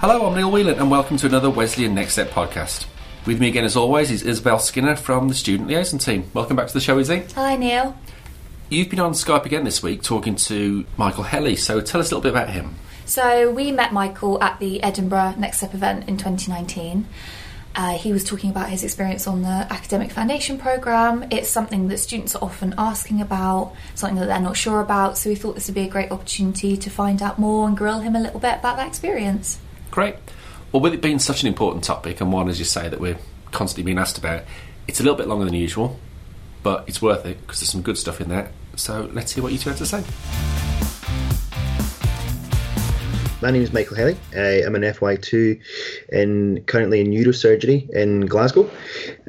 Hello, I'm Neil Whelan, and welcome to another Wesleyan Next Step podcast. With me again, as always, is Isabel Skinner from the Student Liaison Team. Welcome back to the show, Izzy. Hi, Neil. You've been on Skype again this week talking to Michael Helley, so tell us a little bit about him. So, we met Michael at the Edinburgh Next Step event in 2019. Uh, he was talking about his experience on the Academic Foundation programme. It's something that students are often asking about, something that they're not sure about, so we thought this would be a great opportunity to find out more and grill him a little bit about that experience. Great. Well, with it being such an important topic, and one, as you say, that we're constantly being asked about, it's a little bit longer than usual, but it's worth it because there's some good stuff in there. So let's hear what you two have to say. My name is Michael Helley. I am an FY2 in currently in neurosurgery in Glasgow,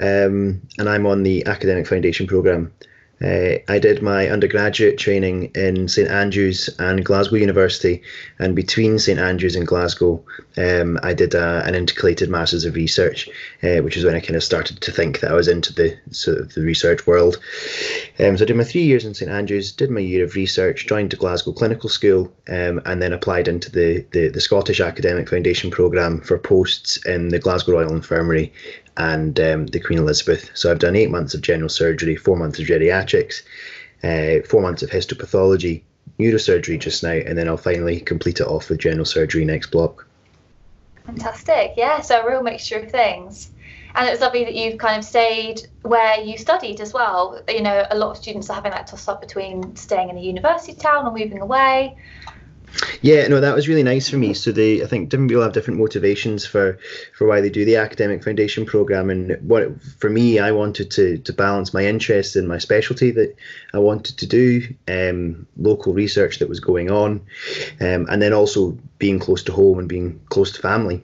um, and I'm on the Academic Foundation programme. Uh, I did my undergraduate training in St Andrews and Glasgow University, and between St Andrews and Glasgow, um, I did a, an intercalated Masters of Research, uh, which is when I kind of started to think that I was into the sort of the research world. Um, so I did my three years in St Andrews, did my year of research, joined the Glasgow Clinical School, um, and then applied into the, the, the Scottish Academic Foundation programme for posts in the Glasgow Royal Infirmary and um, the Queen Elizabeth. So I've done eight months of general surgery, four months of geriatrics, uh, four months of histopathology, neurosurgery just now, and then I'll finally complete it off with general surgery next block. Fantastic, yeah. So a real mixture of things. And it's lovely that you've kind of stayed where you studied as well. You know, a lot of students are having that toss up between staying in a university town or moving away. Yeah, no, that was really nice for me. So they, I think, different people have different motivations for for why they do the academic foundation program. And what for me, I wanted to to balance my interest in my specialty that I wanted to do, um, local research that was going on, um, and then also being close to home and being close to family.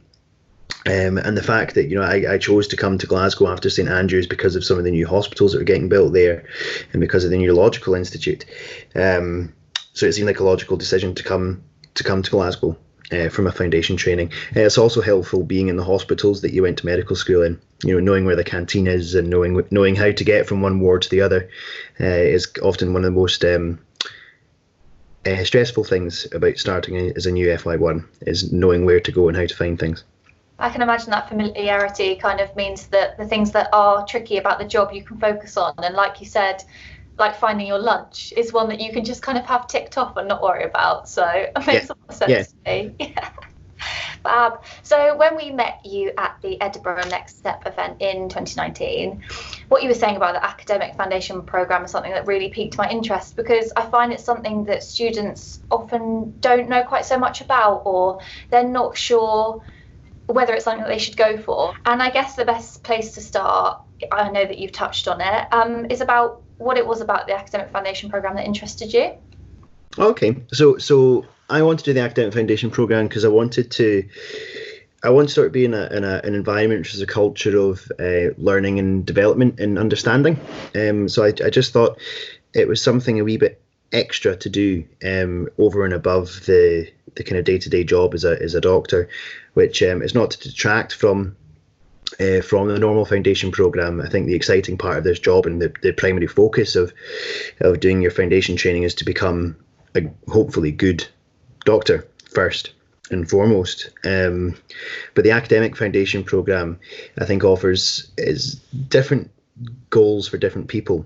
Um, and the fact that you know I, I, chose to come to Glasgow after St Andrews because of some of the new hospitals that were getting built there, and because of the Neurological Institute. Um, so it seemed like a logical decision to come to come to Glasgow uh, from a foundation training. Uh, it's also helpful being in the hospitals that you went to medical school in. You know, knowing where the canteen is and knowing knowing how to get from one ward to the other uh, is often one of the most um, uh, stressful things about starting as a new FY1 is knowing where to go and how to find things. I can imagine that familiarity kind of means that the things that are tricky about the job you can focus on. And like you said, like finding your lunch is one that you can just kind of have ticked off and not worry about. So it makes yeah. a lot of sense yeah. to me. Fab. So when we met you at the Edinburgh Next Step event in 2019, what you were saying about the academic foundation program is something that really piqued my interest because I find it's something that students often don't know quite so much about or they're not sure whether it's something that they should go for. And I guess the best place to start, I know that you've touched on it, um, is about what it was about the academic foundation program that interested you. Okay, so so I wanted to do the academic foundation program because I wanted to. I want to sort of be in, a, in a, an environment which is a culture of uh, learning and development and understanding. Um, so I, I just thought it was something a wee bit extra to do um, over and above the the kind of day to day job as a as a doctor, which um, is not to detract from uh, from the normal foundation program. I think the exciting part of this job and the, the primary focus of of doing your foundation training is to become a hopefully good doctor first and foremost. Um, but the academic foundation program, I think, offers is different goals for different people.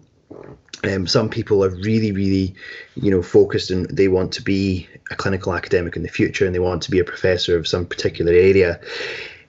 Um, some people are really, really, you know, focused and they want to be a clinical academic in the future and they want to be a professor of some particular area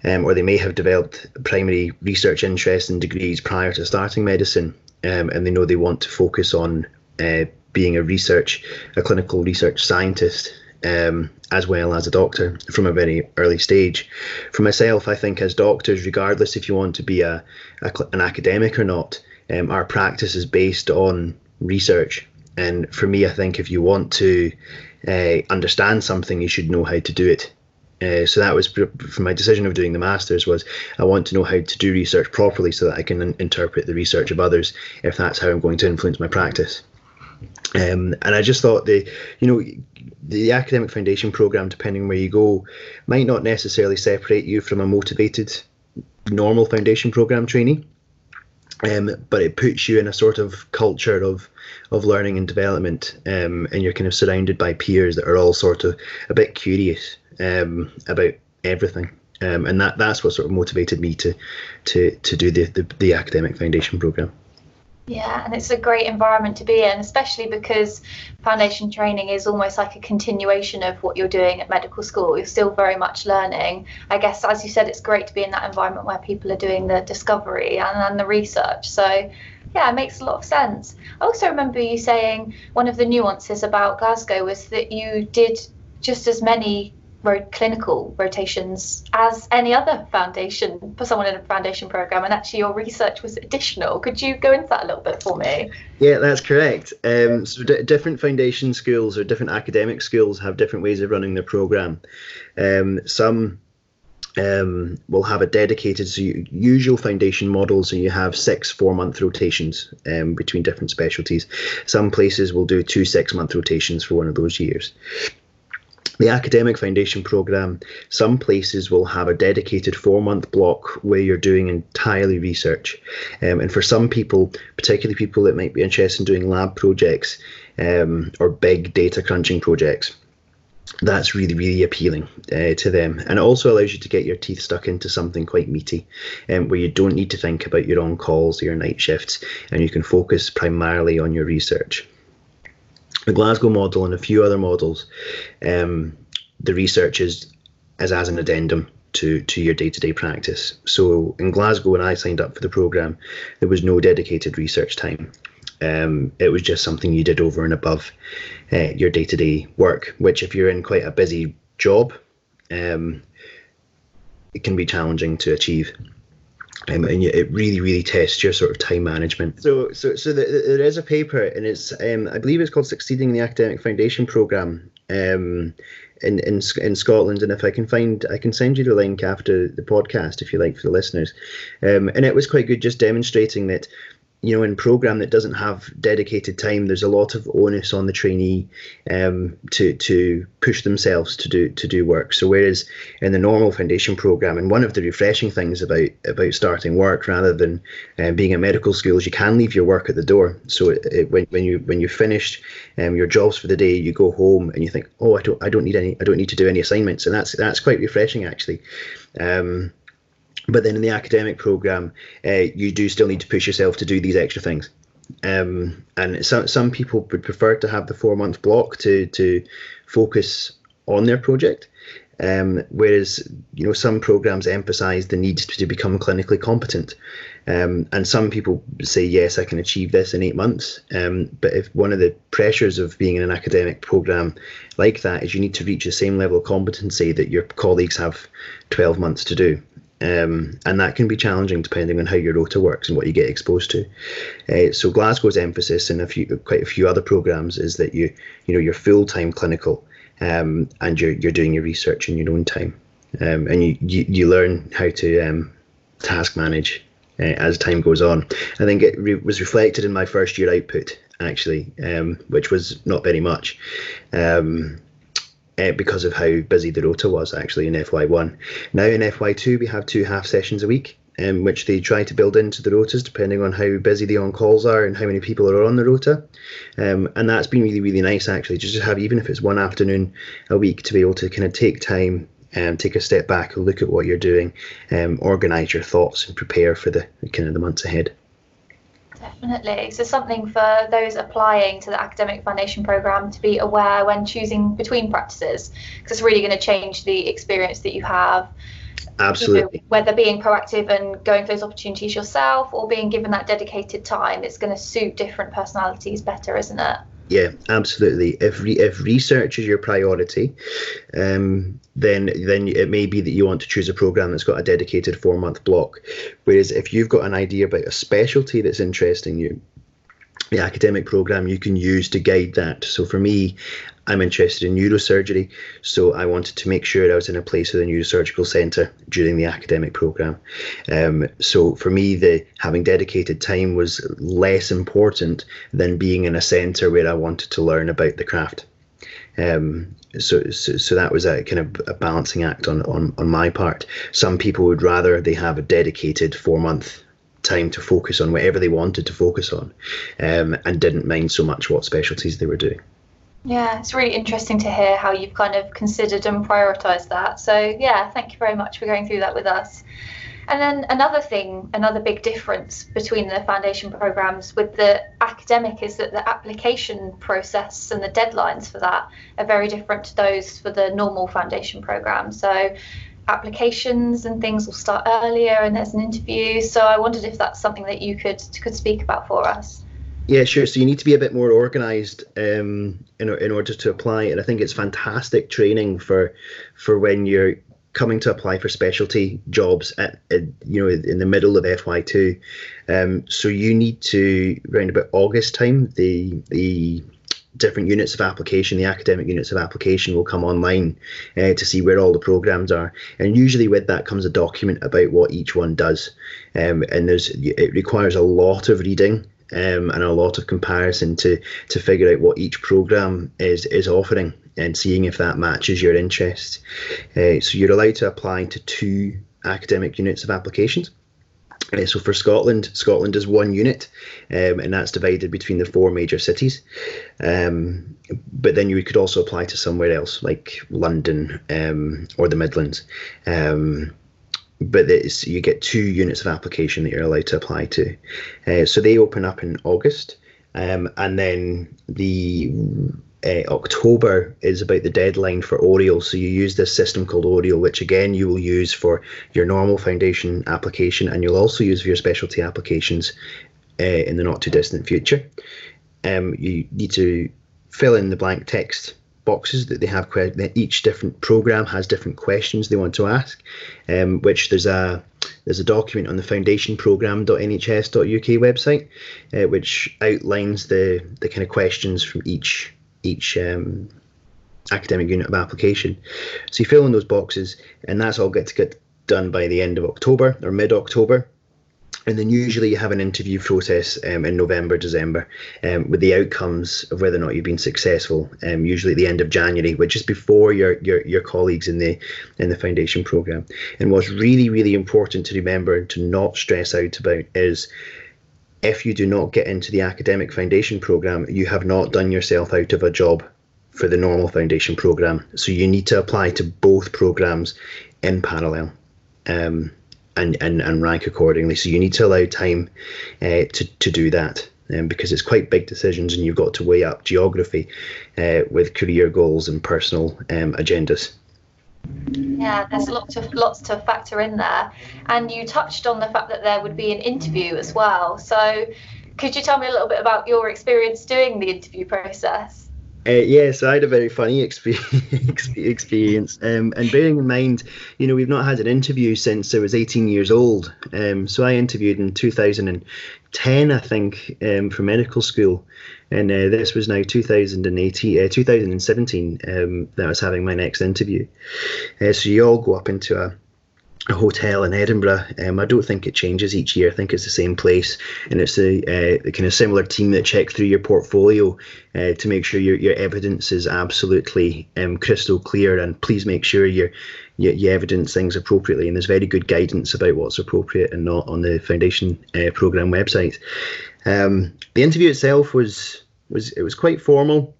um, or they may have developed primary research interests and degrees prior to starting medicine, um, and they know they want to focus on uh, being a research, a clinical research scientist, um, as well as a doctor from a very early stage. For myself, I think as doctors, regardless if you want to be a, a an academic or not, um, our practice is based on research. And for me, I think if you want to uh, understand something, you should know how to do it. Uh, so that was for my decision of doing the masters was I want to know how to do research properly so that I can interpret the research of others if that's how I'm going to influence my practice. Um, and I just thought the, you know, the academic foundation program, depending where you go, might not necessarily separate you from a motivated normal foundation program trainee. Um, but it puts you in a sort of culture of of learning and development, um, and you're kind of surrounded by peers that are all sort of a bit curious um, about everything. Um, and that that's what sort of motivated me to to to do the the, the academic foundation program. Yeah, and it's a great environment to be in, especially because foundation training is almost like a continuation of what you're doing at medical school. You're still very much learning. I guess, as you said, it's great to be in that environment where people are doing the discovery and, and the research. So, yeah, it makes a lot of sense. I also remember you saying one of the nuances about Glasgow was that you did just as many clinical rotations as any other foundation for someone in a foundation program and actually your research was additional. Could you go into that a little bit for me? Yeah that's correct. Um, so d- different foundation schools or different academic schools have different ways of running their program. Um, some um, will have a dedicated so usual foundation model so you have six four month rotations um, between different specialties. Some places will do two six month rotations for one of those years the academic foundation program, some places will have a dedicated four month block where you're doing entirely research. Um, and for some people, particularly people that might be interested in doing lab projects um, or big data crunching projects, that's really, really appealing uh, to them. And it also allows you to get your teeth stuck into something quite meaty um, where you don't need to think about your on calls or your night shifts and you can focus primarily on your research the Glasgow model and a few other models, um, the research is, is as an addendum to, to your day to day practice. So in Glasgow, when I signed up for the program, there was no dedicated research time. Um, it was just something you did over and above uh, your day to day work, which, if you're in quite a busy job, um, it can be challenging to achieve. Um, and it really, really tests your sort of time management. So, so, so the, the, there is a paper, and it's, um, I believe it's called "Succeeding the Academic Foundation Program." Um, in, in in Scotland, and if I can find, I can send you the link after the podcast if you like for the listeners. Um, and it was quite good, just demonstrating that you know, in program that doesn't have dedicated time, there's a lot of onus on the trainee um, to to push themselves to do to do work. So whereas in the normal foundation program, and one of the refreshing things about about starting work rather than um, being at medical school is you can leave your work at the door. So it, it, when when you when you've finished um, your jobs for the day, you go home and you think, oh, I don't I don't need any I don't need to do any assignments, and that's that's quite refreshing actually. Um, but then in the academic program, uh, you do still need to push yourself to do these extra things. Um, and some some people would prefer to have the four month block to to focus on their project. Um, whereas you know some programs emphasize the need to become clinically competent, um, and some people say yes, I can achieve this in eight months. Um, but if one of the pressures of being in an academic program like that is you need to reach the same level of competency that your colleagues have twelve months to do. Um, and that can be challenging depending on how your rota works and what you get exposed to. Uh, so Glasgow's emphasis and a few, quite a few other programs is that you, you know, you're full time clinical, um, and you're you're doing your research in your own time, um, and you, you you learn how to um, task manage uh, as time goes on. I think it re- was reflected in my first year output actually, um, which was not very much. Um, uh, because of how busy the rota was actually in FY1. Now in FY2, we have two half sessions a week, um, which they try to build into the rotas depending on how busy the on calls are and how many people are on the rota. Um, and that's been really, really nice actually, just to have, even if it's one afternoon a week, to be able to kind of take time and um, take a step back and look at what you're doing, um, organize your thoughts and prepare for the kind of the months ahead. Definitely. So, something for those applying to the academic foundation program to be aware when choosing between practices, because it's really going to change the experience that you have. Absolutely. You know, whether being proactive and going for those opportunities yourself or being given that dedicated time, it's going to suit different personalities better, isn't it? Yeah, absolutely. If re- if research is your priority, um, then then it may be that you want to choose a program that's got a dedicated four month block. Whereas if you've got an idea about a specialty that's interesting you, the academic program you can use to guide that. So for me, I'm interested in neurosurgery, so I wanted to make sure I was in a place with a neurosurgical centre during the academic program. Um, so for me, the having dedicated time was less important than being in a centre where I wanted to learn about the craft. Um, so, so, so that was a kind of a balancing act on, on, on my part. Some people would rather they have a dedicated four month time to focus on whatever they wanted to focus on um, and didn't mind so much what specialties they were doing. Yeah, it's really interesting to hear how you've kind of considered and prioritised that. So, yeah, thank you very much for going through that with us. And then another thing, another big difference between the foundation programs with the academic is that the application process and the deadlines for that are very different to those for the normal foundation program. So applications and things will start earlier and there's an interview. So I wondered if that's something that you could could speak about for us. Yeah, sure. So you need to be a bit more organised um, in in order to apply, and I think it's fantastic training for for when you're coming to apply for specialty jobs at, at you know in the middle of FY2. Um, so you need to around about August time the the different units of application, the academic units of application will come online uh, to see where all the programs are. And usually with that comes a document about what each one does. Um, and there's it requires a lot of reading um, and a lot of comparison to to figure out what each program is is offering and seeing if that matches your interest. Uh, so you're allowed to apply to two academic units of applications. Uh, so for Scotland, Scotland is one unit, um, and that's divided between the four major cities. Um, but then you could also apply to somewhere else, like London um, or the Midlands. Um, but you get two units of application that you're allowed to apply to. Uh, so they open up in August, um, and then the uh, October is about the deadline for Oriel. So you use this system called Oriel, which again you will use for your normal foundation application, and you'll also use for your specialty applications uh, in the not too distant future. Um, you need to fill in the blank text boxes that they have. Each different program has different questions they want to ask, um, which there's a there's a document on the foundationprogram.nhs.uk website, uh, which outlines the the kind of questions from each each um, academic unit of application. So you fill in those boxes, and that's all get to get done by the end of October or mid October. And then usually you have an interview process um, in November, December, um, with the outcomes of whether or not you've been successful. Um, usually at the end of January, which is before your, your your colleagues in the in the foundation program. And what's really really important to remember and to not stress out about is if you do not get into the academic foundation program, you have not done yourself out of a job for the normal foundation program. So you need to apply to both programs in parallel. Um, and, and, and rank accordingly. So you need to allow time uh, to, to do that. Um, because it's quite big decisions and you've got to weigh up geography uh, with career goals and personal um, agendas. Yeah, there's lots of lots to factor in there, and you touched on the fact that there would be an interview as well. So, could you tell me a little bit about your experience doing the interview process? Uh, yes, I had a very funny experience. Um, and bearing in mind, you know, we've not had an interview since I was 18 years old. Um, so I interviewed in 2010, I think, um, for medical school. And uh, this was now 2018, uh, 2017 um, that I was having my next interview. Uh, so you all go up into a a hotel in Edinburgh. Um, I don't think it changes each year. I think it's the same place, and it's a, a kind of similar team that check through your portfolio uh, to make sure your, your evidence is absolutely um, crystal clear. And please make sure you you evidence things appropriately. And there's very good guidance about what's appropriate and not on the foundation uh, program website. Um, the interview itself was was it was quite formal.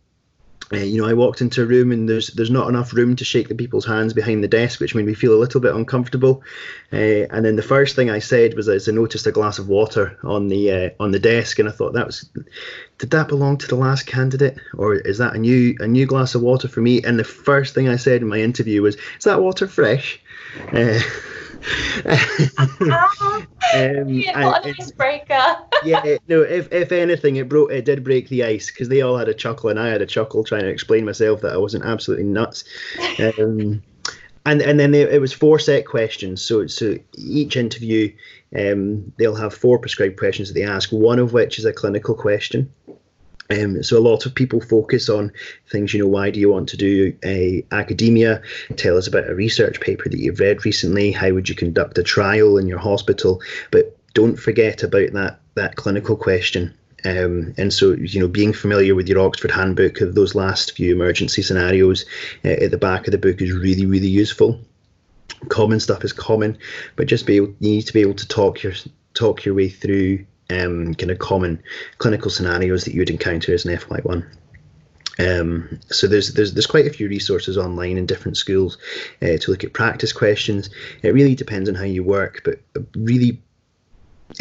Uh, you know, I walked into a room and there's there's not enough room to shake the people's hands behind the desk, which made me feel a little bit uncomfortable. Uh, and then the first thing I said was, as I noticed a glass of water on the uh, on the desk, and I thought that was, did that belong to the last candidate, or is that a new a new glass of water for me? And the first thing I said in my interview was, "Is that water fresh?" Um, yeah, what an icebreaker. yeah, no. If if anything, it broke. It did break the ice because they all had a chuckle and I had a chuckle trying to explain myself that I wasn't absolutely nuts. Um, and and then it was four set questions. So so each interview, um, they'll have four prescribed questions that they ask. One of which is a clinical question. Um, so a lot of people focus on things, you know, why do you want to do a academia? Tell us about a research paper that you've read recently. How would you conduct a trial in your hospital? But don't forget about that that clinical question. Um, and so, you know, being familiar with your Oxford Handbook of those last few emergency scenarios uh, at the back of the book is really, really useful. Common stuff is common, but just be able, you need to be able to talk your talk your way through um, kind of common clinical scenarios that you would encounter as an FY1. Um, so there's there's there's quite a few resources online in different schools uh, to look at practice questions. It really depends on how you work, but really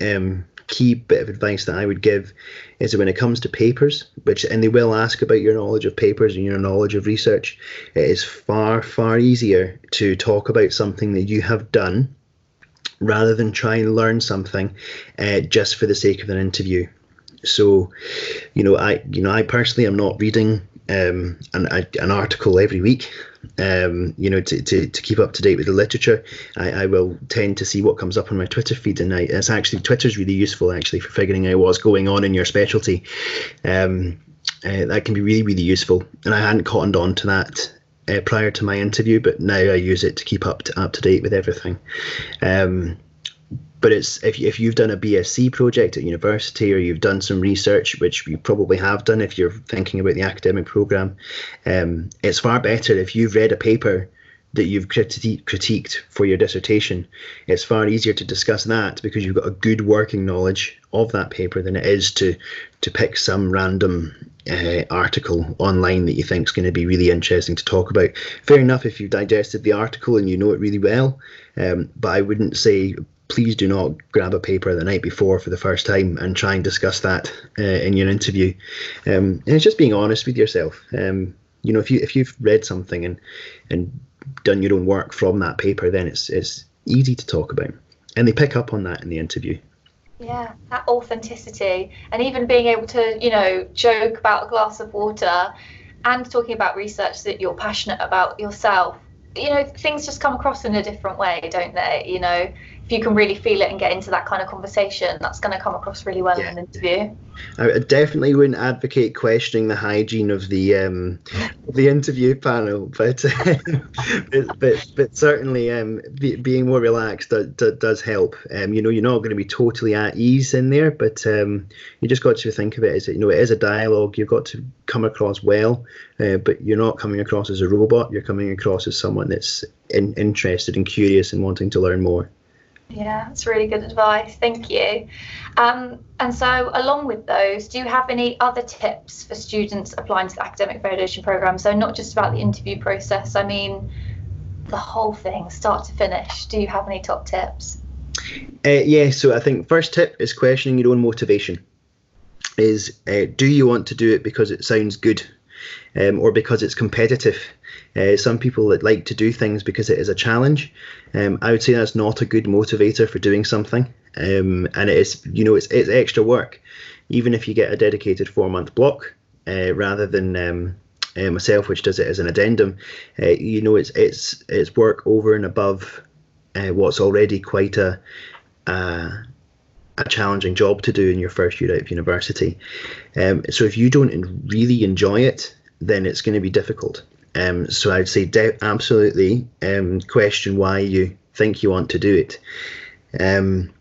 um, key bit of advice that I would give is that when it comes to papers, which and they will ask about your knowledge of papers and your knowledge of research, it is far far easier to talk about something that you have done rather than try and learn something uh, just for the sake of an interview. So, you know, I you know I personally am not reading um, an, an article every week. Um, you know, to, to, to keep up to date with the literature, I, I will tend to see what comes up on my Twitter feed, and I, it's actually Twitter's really useful actually for figuring out what's going on in your specialty. Um, uh, that can be really really useful, and I hadn't cottoned on to that uh, prior to my interview, but now I use it to keep up to, up to date with everything. Um, but it's if, if you've done a BSc project at university or you've done some research, which you probably have done if you're thinking about the academic program, um, it's far better if you've read a paper that you've criti- critiqued for your dissertation. It's far easier to discuss that because you've got a good working knowledge of that paper than it is to to pick some random uh, article online that you think is going to be really interesting to talk about. Fair enough if you've digested the article and you know it really well, um, but I wouldn't say please do not grab a paper the night before for the first time and try and discuss that uh, in your interview. Um, and it's just being honest with yourself. Um, you know, if you if you've read something and and done your own work from that paper, then it's it's easy to talk about, and they pick up on that in the interview. Yeah, that authenticity, and even being able to, you know, joke about a glass of water, and talking about research that you're passionate about yourself. You know, things just come across in a different way, don't they? You know, if you can really feel it and get into that kind of conversation, that's going to come across really well yeah. in an interview. I definitely wouldn't advocate questioning the hygiene of the um, the interview panel, but but, but, but certainly um, be, being more relaxed does, does help. Um, you know, you're not going to be totally at ease in there, but um, you just got to think of it as you know it is a dialogue. You've got to come across well, uh, but you're not coming across as a robot. You're coming across as someone that's in, interested and curious and wanting to learn more. Yeah, that's really good advice. Thank you. Um, and so, along with those, do you have any other tips for students applying to the academic foundation program? So, not just about the interview process, I mean, the whole thing, start to finish. Do you have any top tips? Uh, yeah, so I think first tip is questioning your own motivation. Is uh, do you want to do it because it sounds good um, or because it's competitive? Uh, some people that like to do things because it is a challenge. Um, I would say that's not a good motivator for doing something, um, and it is you know it's it's extra work. Even if you get a dedicated four month block uh, rather than um, uh, myself, which does it as an addendum, uh, you know it's it's it's work over and above uh, what's already quite a a challenging job to do in your first year out of university. Um, so if you don't really enjoy it, then it's going to be difficult. Um, so I'd say de- absolutely um, question why you think you want to do it, um,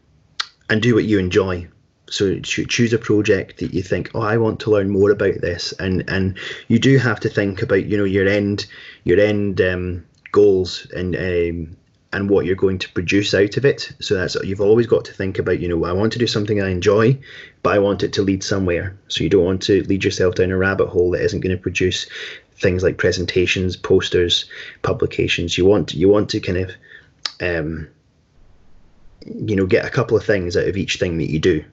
and do what you enjoy. So choose a project that you think, oh, I want to learn more about this, and and you do have to think about you know your end your end um, goals and um, and what you're going to produce out of it. So that's you've always got to think about, you know, I want to do something I enjoy, but I want it to lead somewhere. So you don't want to lead yourself down a rabbit hole that isn't going to produce things like presentations, posters, publications. You want you want to kind of um, you know get a couple of things out of each thing that you do.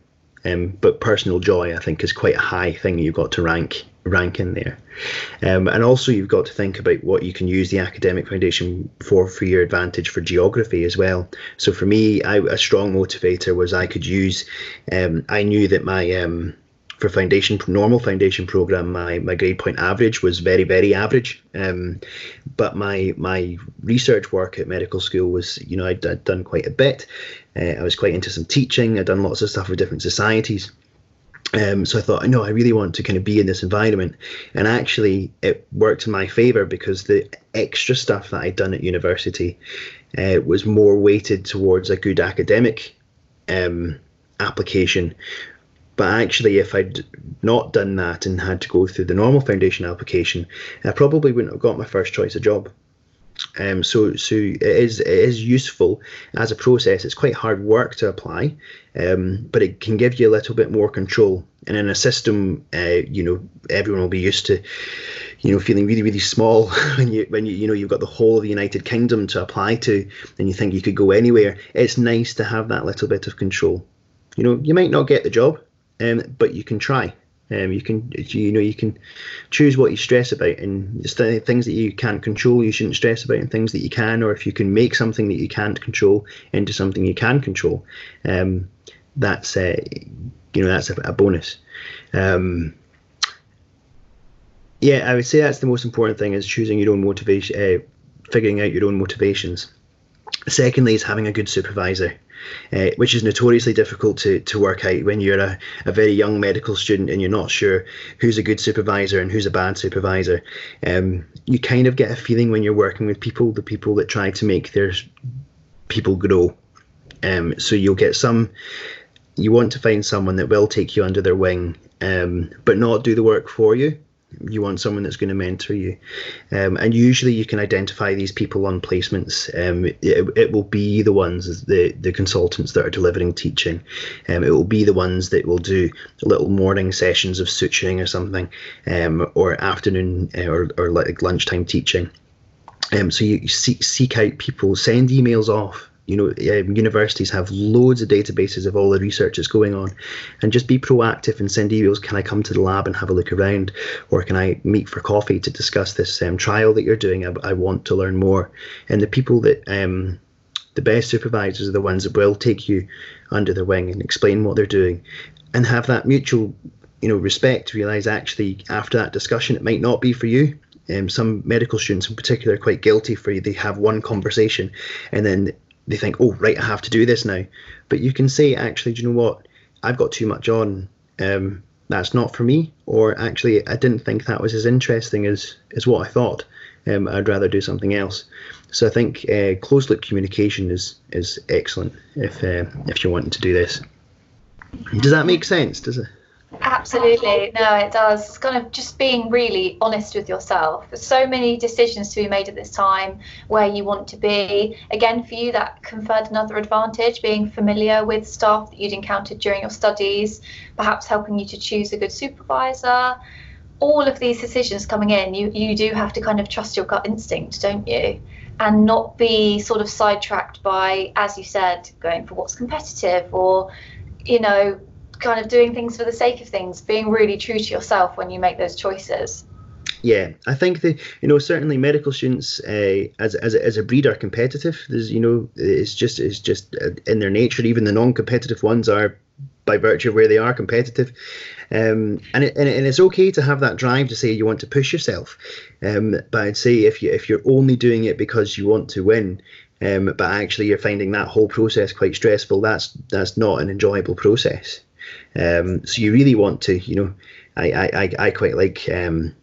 Um, but personal joy, I think, is quite a high thing you've got to rank rank in there. Um, and also, you've got to think about what you can use the academic foundation for for your advantage for geography as well. So for me, I, a strong motivator was I could use. Um, I knew that my um, for foundation normal foundation program my, my grade point average was very very average. Um, but my my research work at medical school was you know I'd, I'd done quite a bit. Uh, I was quite into some teaching. I'd done lots of stuff with different societies. Um, so I thought, no, I really want to kind of be in this environment. And actually, it worked in my favor because the extra stuff that I'd done at university uh, was more weighted towards a good academic um, application but actually, if I'd not done that and had to go through the normal foundation application, I probably wouldn't have got my first choice of job. Um, so, so it is it is useful as a process. It's quite hard work to apply, um, but it can give you a little bit more control And in a system, uh, you know, everyone will be used to, you know, feeling really, really small when you when you you know you've got the whole of the United Kingdom to apply to, and you think you could go anywhere. It's nice to have that little bit of control. You know, you might not get the job, um, but you can try. Um, you can, you know, you can choose what you stress about, and the things that you can't control, you shouldn't stress about, and things that you can, or if you can make something that you can't control into something you can control, um, that's uh, you know that's a, a bonus. Um, yeah, I would say that's the most important thing is choosing your own motivation, uh, figuring out your own motivations. Secondly, is having a good supervisor uh, which is notoriously difficult to, to work out when you're a, a very young medical student and you're not sure who's a good supervisor and who's a bad supervisor. Um, you kind of get a feeling when you're working with people, the people that try to make their people grow. Um, so you'll get some, you want to find someone that will take you under their wing, um, but not do the work for you you want someone that's going to mentor you. Um, and usually you can identify these people on placements. Um, it, it, will be the ones the the consultants that are delivering teaching. Um, it will be the ones that will do little morning sessions of suturing or something um, or afternoon uh, or, or like lunchtime teaching. Um, so you, you seek, seek out people send emails off you know, universities have loads of databases of all the research that's going on, and just be proactive and send emails. Can I come to the lab and have a look around, or can I meet for coffee to discuss this um, trial that you're doing? I, I, want to learn more. And the people that um, the best supervisors are the ones that will take you under their wing and explain what they're doing, and have that mutual, you know, respect. Realize actually after that discussion, it might not be for you. Um, some medical students in particular are quite guilty for you. They have one conversation and then they think, oh, right, I have to do this now. But you can say, actually, do you know what? I've got too much on. Um, that's not for me. Or actually, I didn't think that was as interesting as, as what I thought. Um, I'd rather do something else. So I think uh, closed loop communication is is excellent if uh, if you're wanting to do this. Does that make sense? Does it? Absolutely. No, it does. It's kind of just being really honest with yourself. There's so many decisions to be made at this time where you want to be. Again, for you, that conferred another advantage, being familiar with staff that you'd encountered during your studies, perhaps helping you to choose a good supervisor. All of these decisions coming in, you, you do have to kind of trust your gut instinct, don't you? And not be sort of sidetracked by, as you said, going for what's competitive or, you know, kind of doing things for the sake of things, being really true to yourself when you make those choices. Yeah, I think that you know certainly medical students uh, as as a, as a breed are competitive. There's you know it's just it's just uh, in their nature. Even the non-competitive ones are by virtue of where they are competitive. Um, and, it, and it's okay to have that drive to say you want to push yourself. Um, but I'd say if you if you're only doing it because you want to win, um, but actually you're finding that whole process quite stressful, that's that's not an enjoyable process. Um, so you really want to, you know, I I, I quite like um,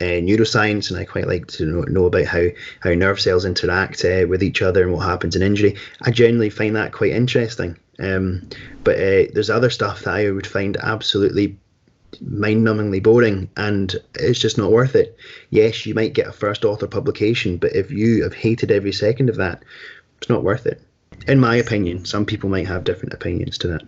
uh, neuroscience, and I quite like to know, know about how how nerve cells interact uh, with each other and what happens in injury. I generally find that quite interesting. Um, but uh, there's other stuff that I would find absolutely mind-numbingly boring, and it's just not worth it. Yes, you might get a first author publication, but if you have hated every second of that, it's not worth it. In my opinion, some people might have different opinions to that.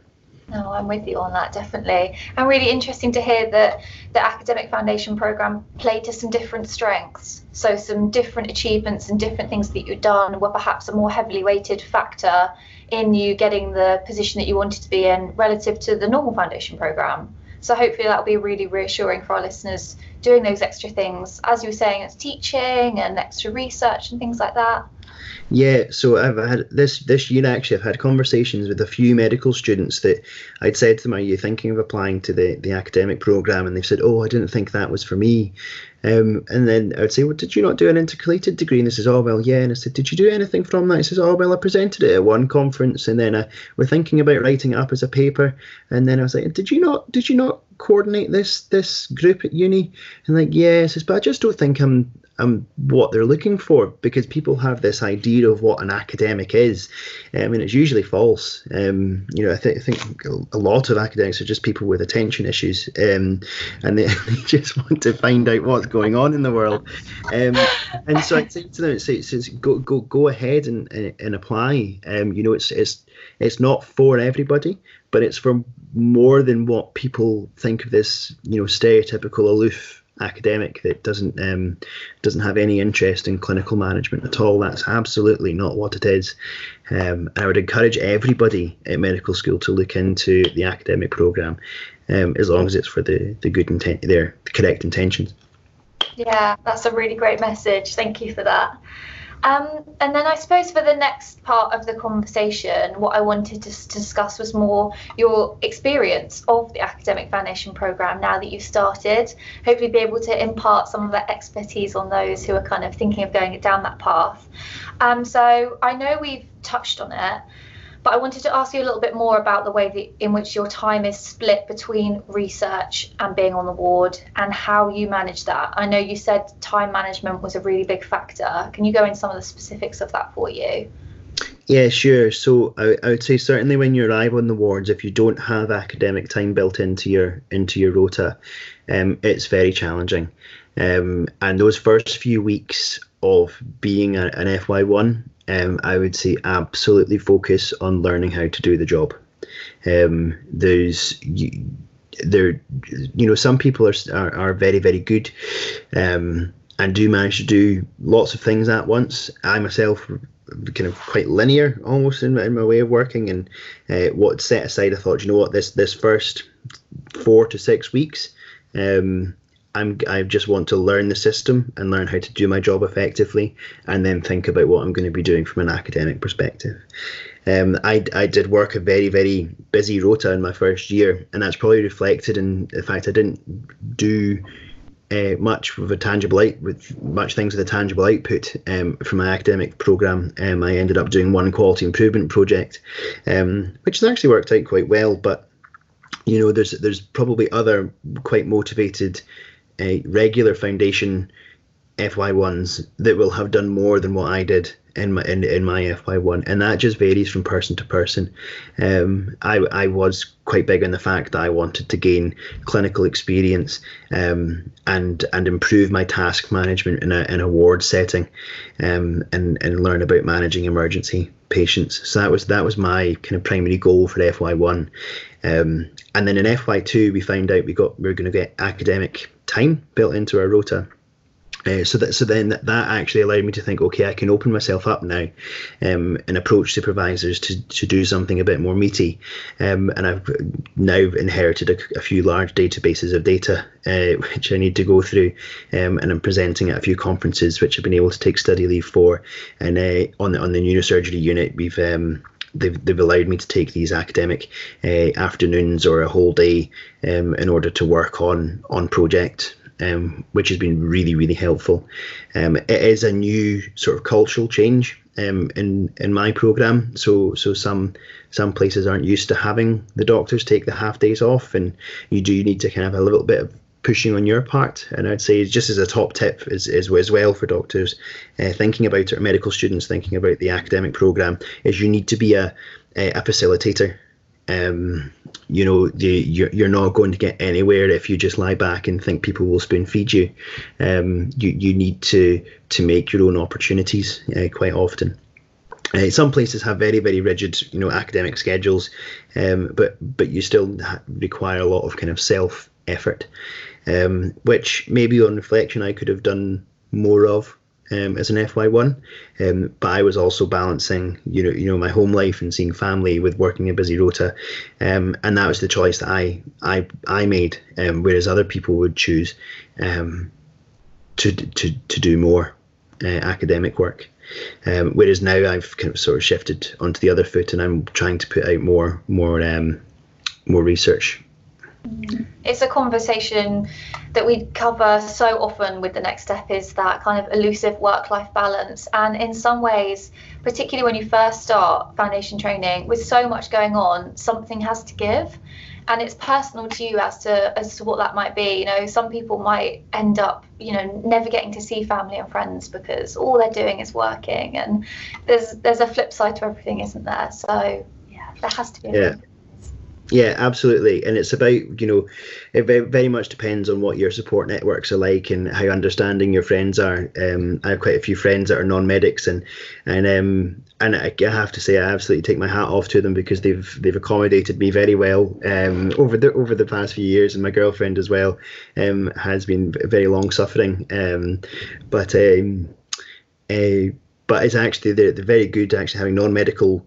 No, I'm with you on that, definitely. And really interesting to hear that the Academic Foundation Programme played to some different strengths. So, some different achievements and different things that you've done were perhaps a more heavily weighted factor in you getting the position that you wanted to be in relative to the normal foundation programme. So, hopefully, that'll be really reassuring for our listeners doing those extra things, as you were saying, it's teaching and extra research and things like that. Yeah, so I've had this this year actually. I've had conversations with a few medical students that I'd said to them, "Are you thinking of applying to the the academic program?" And they've said, "Oh, I didn't think that was for me." Um, and then I would say, "Well, did you not do an intercalated degree?" And they says, "Oh, well, yeah." And I said, "Did you do anything from that?" He says, "Oh, well, I presented it at one conference, and then I, we're thinking about writing it up as a paper." And then I was like, "Did you not? Did you not coordinate this this group at uni?" And like, "Yeah." says, "But I just don't think I'm and what they're looking for because people have this idea of what an academic is. I mean, it's usually false. Um, you know, I, th- I, think a lot of academics are just people with attention issues, um, and they, they, just want to find out what's going on in the world. Um, and so I say to them, it's, it's, it's, go go go ahead and and, and apply. Um, you know, it's it's it's not for everybody, but it's for more than what people think of this. You know, stereotypical aloof academic that doesn't um, doesn't have any interest in clinical management at all. That's absolutely not what it is. Um, I would encourage everybody at medical school to look into the academic program, um, as long as it's for the the good intent, their the correct intentions. Yeah, that's a really great message. Thank you for that. Um, and then I suppose for the next part of the conversation, what I wanted to discuss was more your experience of the Academic Foundation Programme now that you've started. Hopefully, be able to impart some of that expertise on those who are kind of thinking of going down that path. Um, so I know we've touched on it, but I wanted to ask you a little bit more about the way in which your time is split between research and being on the ward and how you manage that. I know you said time management was a really big factor. Can you go into some of the specifics of that for you? Yeah, sure. So I, I would say certainly when you arrive on the wards, if you don't have academic time built into your into your rota, um, it's very challenging. Um, and those first few weeks of being a, an FY1 um, I would say absolutely focus on learning how to do the job. Um, there's you, there, you know, some people are are, are very very good, um, and do manage to do lots of things at once. I myself kind of quite linear almost in, in my way of working and uh, what set aside I thought you know what this this first four to six weeks um, I'm I just want to learn the system and learn how to do my job effectively, and then think about what I'm going to be doing from an academic perspective. Um, I I did work a very very busy rota in my first year, and that's probably reflected in the fact I didn't do uh, much with a tangible out with much things with a tangible output um, from my academic program. Um, I ended up doing one quality improvement project, um, which has actually worked out quite well. But you know, there's there's probably other quite motivated uh, regular foundation FY1s that will have done more than what I did in my in, in my FY1, and that just varies from person to person. Um, I I was quite big on the fact that I wanted to gain clinical experience um, and and improve my task management in a in a ward setting, um, and and learn about managing emergency patients. So that was that was my kind of primary goal for FY1. Um, and then in FY2, we found out we got we are going to get academic time built into our rota. Uh, so that so then that, actually allowed me to think, okay, I can open myself up now, um, and approach supervisors to, to do something a bit more meaty. Um, and I've now inherited a, a few large databases of data, uh, which I need to go through, um, and I'm presenting at a few conferences, which I've been able to take study leave for. And uh, on the on the neurosurgery unit, we've um, they've, they've allowed me to take these academic uh, afternoons or a whole day um, in order to work on on project um, which has been really really helpful um, it is a new sort of cultural change um, in in my program so so some some places aren't used to having the doctors take the half days off and you do need to kind of have a little bit of pushing on your part. And I'd say just as a top tip is, is as well for doctors uh, thinking about it, medical students thinking about the academic program, is you need to be a, a, a facilitator. Um, you know, the, you're, you're not going to get anywhere if you just lie back and think people will spoon feed you. Um, you, you need to, to make your own opportunities uh, quite often. Uh, some places have very very rigid you know academic schedules um, but but you still require a lot of kind of self effort um, which maybe on reflection I could have done more of um, as an FY1. Um, but I was also balancing, you know, you know, my home life and seeing family with working a busy rota, um, and that was the choice that I I I made. Um, whereas other people would choose um, to to to do more uh, academic work. Um, whereas now I've kind of sort of shifted onto the other foot, and I'm trying to put out more more more research it's a conversation that we cover so often with the next step is that kind of elusive work life balance. And in some ways particularly when you first start foundation training with so much going on something has to give. And it's personal to you as to as to what that might be. You know some people might end up you know never getting to see family and friends because all they're doing is working. And there's there's a flip side to everything isn't there? So yeah there has to be yeah yeah, absolutely. And it's about, you know, it very, much depends on what your support networks are like and how understanding your friends are. Um, I have quite a few friends that are non-medics and, and, um, and I, have to say I absolutely take my hat off to them because they've they've accommodated me very well um, over the over the past few years, and my girlfriend as well um, has been very long suffering. Um, but um, uh, but it's actually they're, they're very good actually having non-medical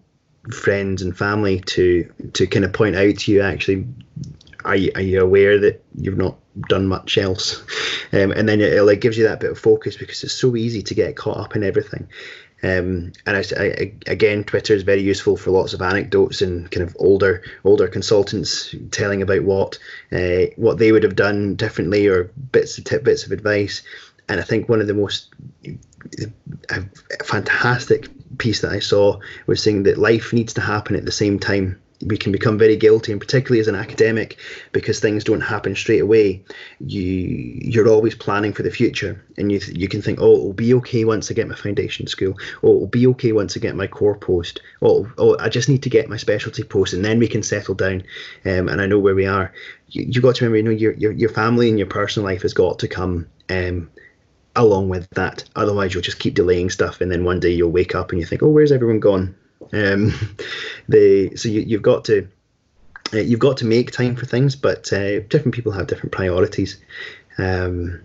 friends and family to to kind of point out to you actually are you, are you aware that you've not done much else um, and then it, it, like gives you that bit of focus because it's so easy to get caught up in everything um, and I, I, again, Twitter is very useful for lots of anecdotes and kind of older older consultants telling about what uh, what they would have done differently or bits of tip bits of advice. And I think one of the most a fantastic piece that I saw was saying that life needs to happen at the same time. We can become very guilty, and particularly as an academic, because things don't happen straight away. You you're always planning for the future, and you you can think, oh, it'll be okay once I get my foundation school. Oh, it'll be okay once I get my core post. Oh, oh, I just need to get my specialty post, and then we can settle down. Um, and I know where we are. You got to remember, you know, your your your family and your personal life has got to come. Um, along with that. Otherwise, you'll just keep delaying stuff, and then one day you'll wake up and you think, "Oh, where's everyone gone?" Um, they so you, you've got to uh, you've got to make time for things, but uh, different people have different priorities. Um,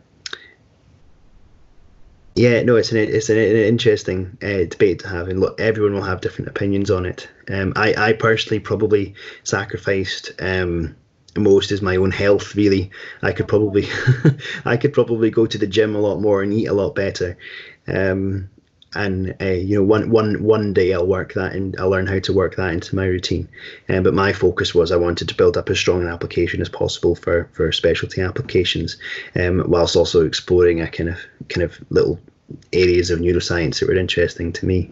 yeah, no, it's an it's an, an interesting uh, debate to have, and look, everyone will have different opinions on it. Um, I I personally probably sacrificed um, most is my own health really. I could probably i could probably go to the gym a lot more and eat a lot better. Um, and uh, you know one one one day i'll work that and i'll learn how to work that into my routine. Um, but my focus was i wanted to build up as strong an application as possible for for specialty applications um, whilst also exploring a kind of kind of little areas of neuroscience that were interesting to me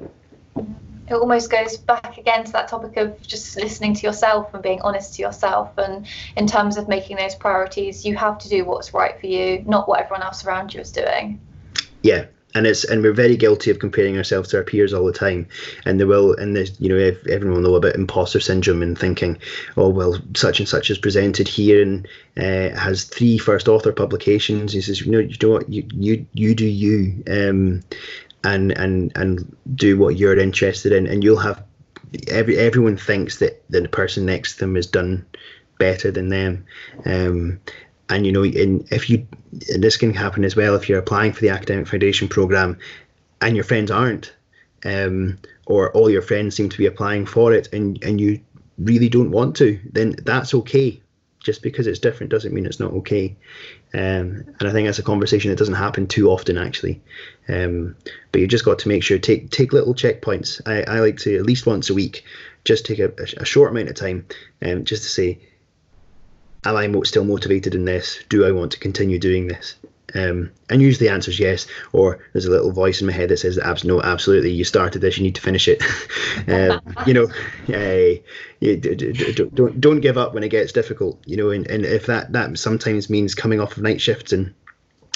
it almost goes back again to that topic of just listening to yourself and being honest to yourself. And in terms of making those priorities, you have to do what's right for you, not what everyone else around you is doing. Yeah, and it's and we're very guilty of comparing ourselves to our peers all the time and they will and there's you know everyone will know about imposter syndrome and thinking oh well such and such is presented here and uh, has three first author publications he says you know you know what you you, you do you um, and and and do what you're interested in, and you'll have every everyone thinks that that the person next to them has done better than them. Um, and you know, in if you this can happen as well if you're applying for the academic foundation program, and your friends aren't, um, or all your friends seem to be applying for it, and and you really don't want to, then that's okay just because it's different doesn't mean it's not okay. Um, and I think that's a conversation that doesn't happen too often, actually. Um, but you've just got to make sure take take little checkpoints. I, I like to at least once a week, just take a, a short amount of time, um, just to say, am I still motivated in this? Do I want to continue doing this? Um, and usually the answer is yes, or there's a little voice in my head that says, Abs- "No, absolutely, you started this, you need to finish it." um, you know, uh, you, don't don't give up when it gets difficult. You know, and, and if that that sometimes means coming off of night shifts and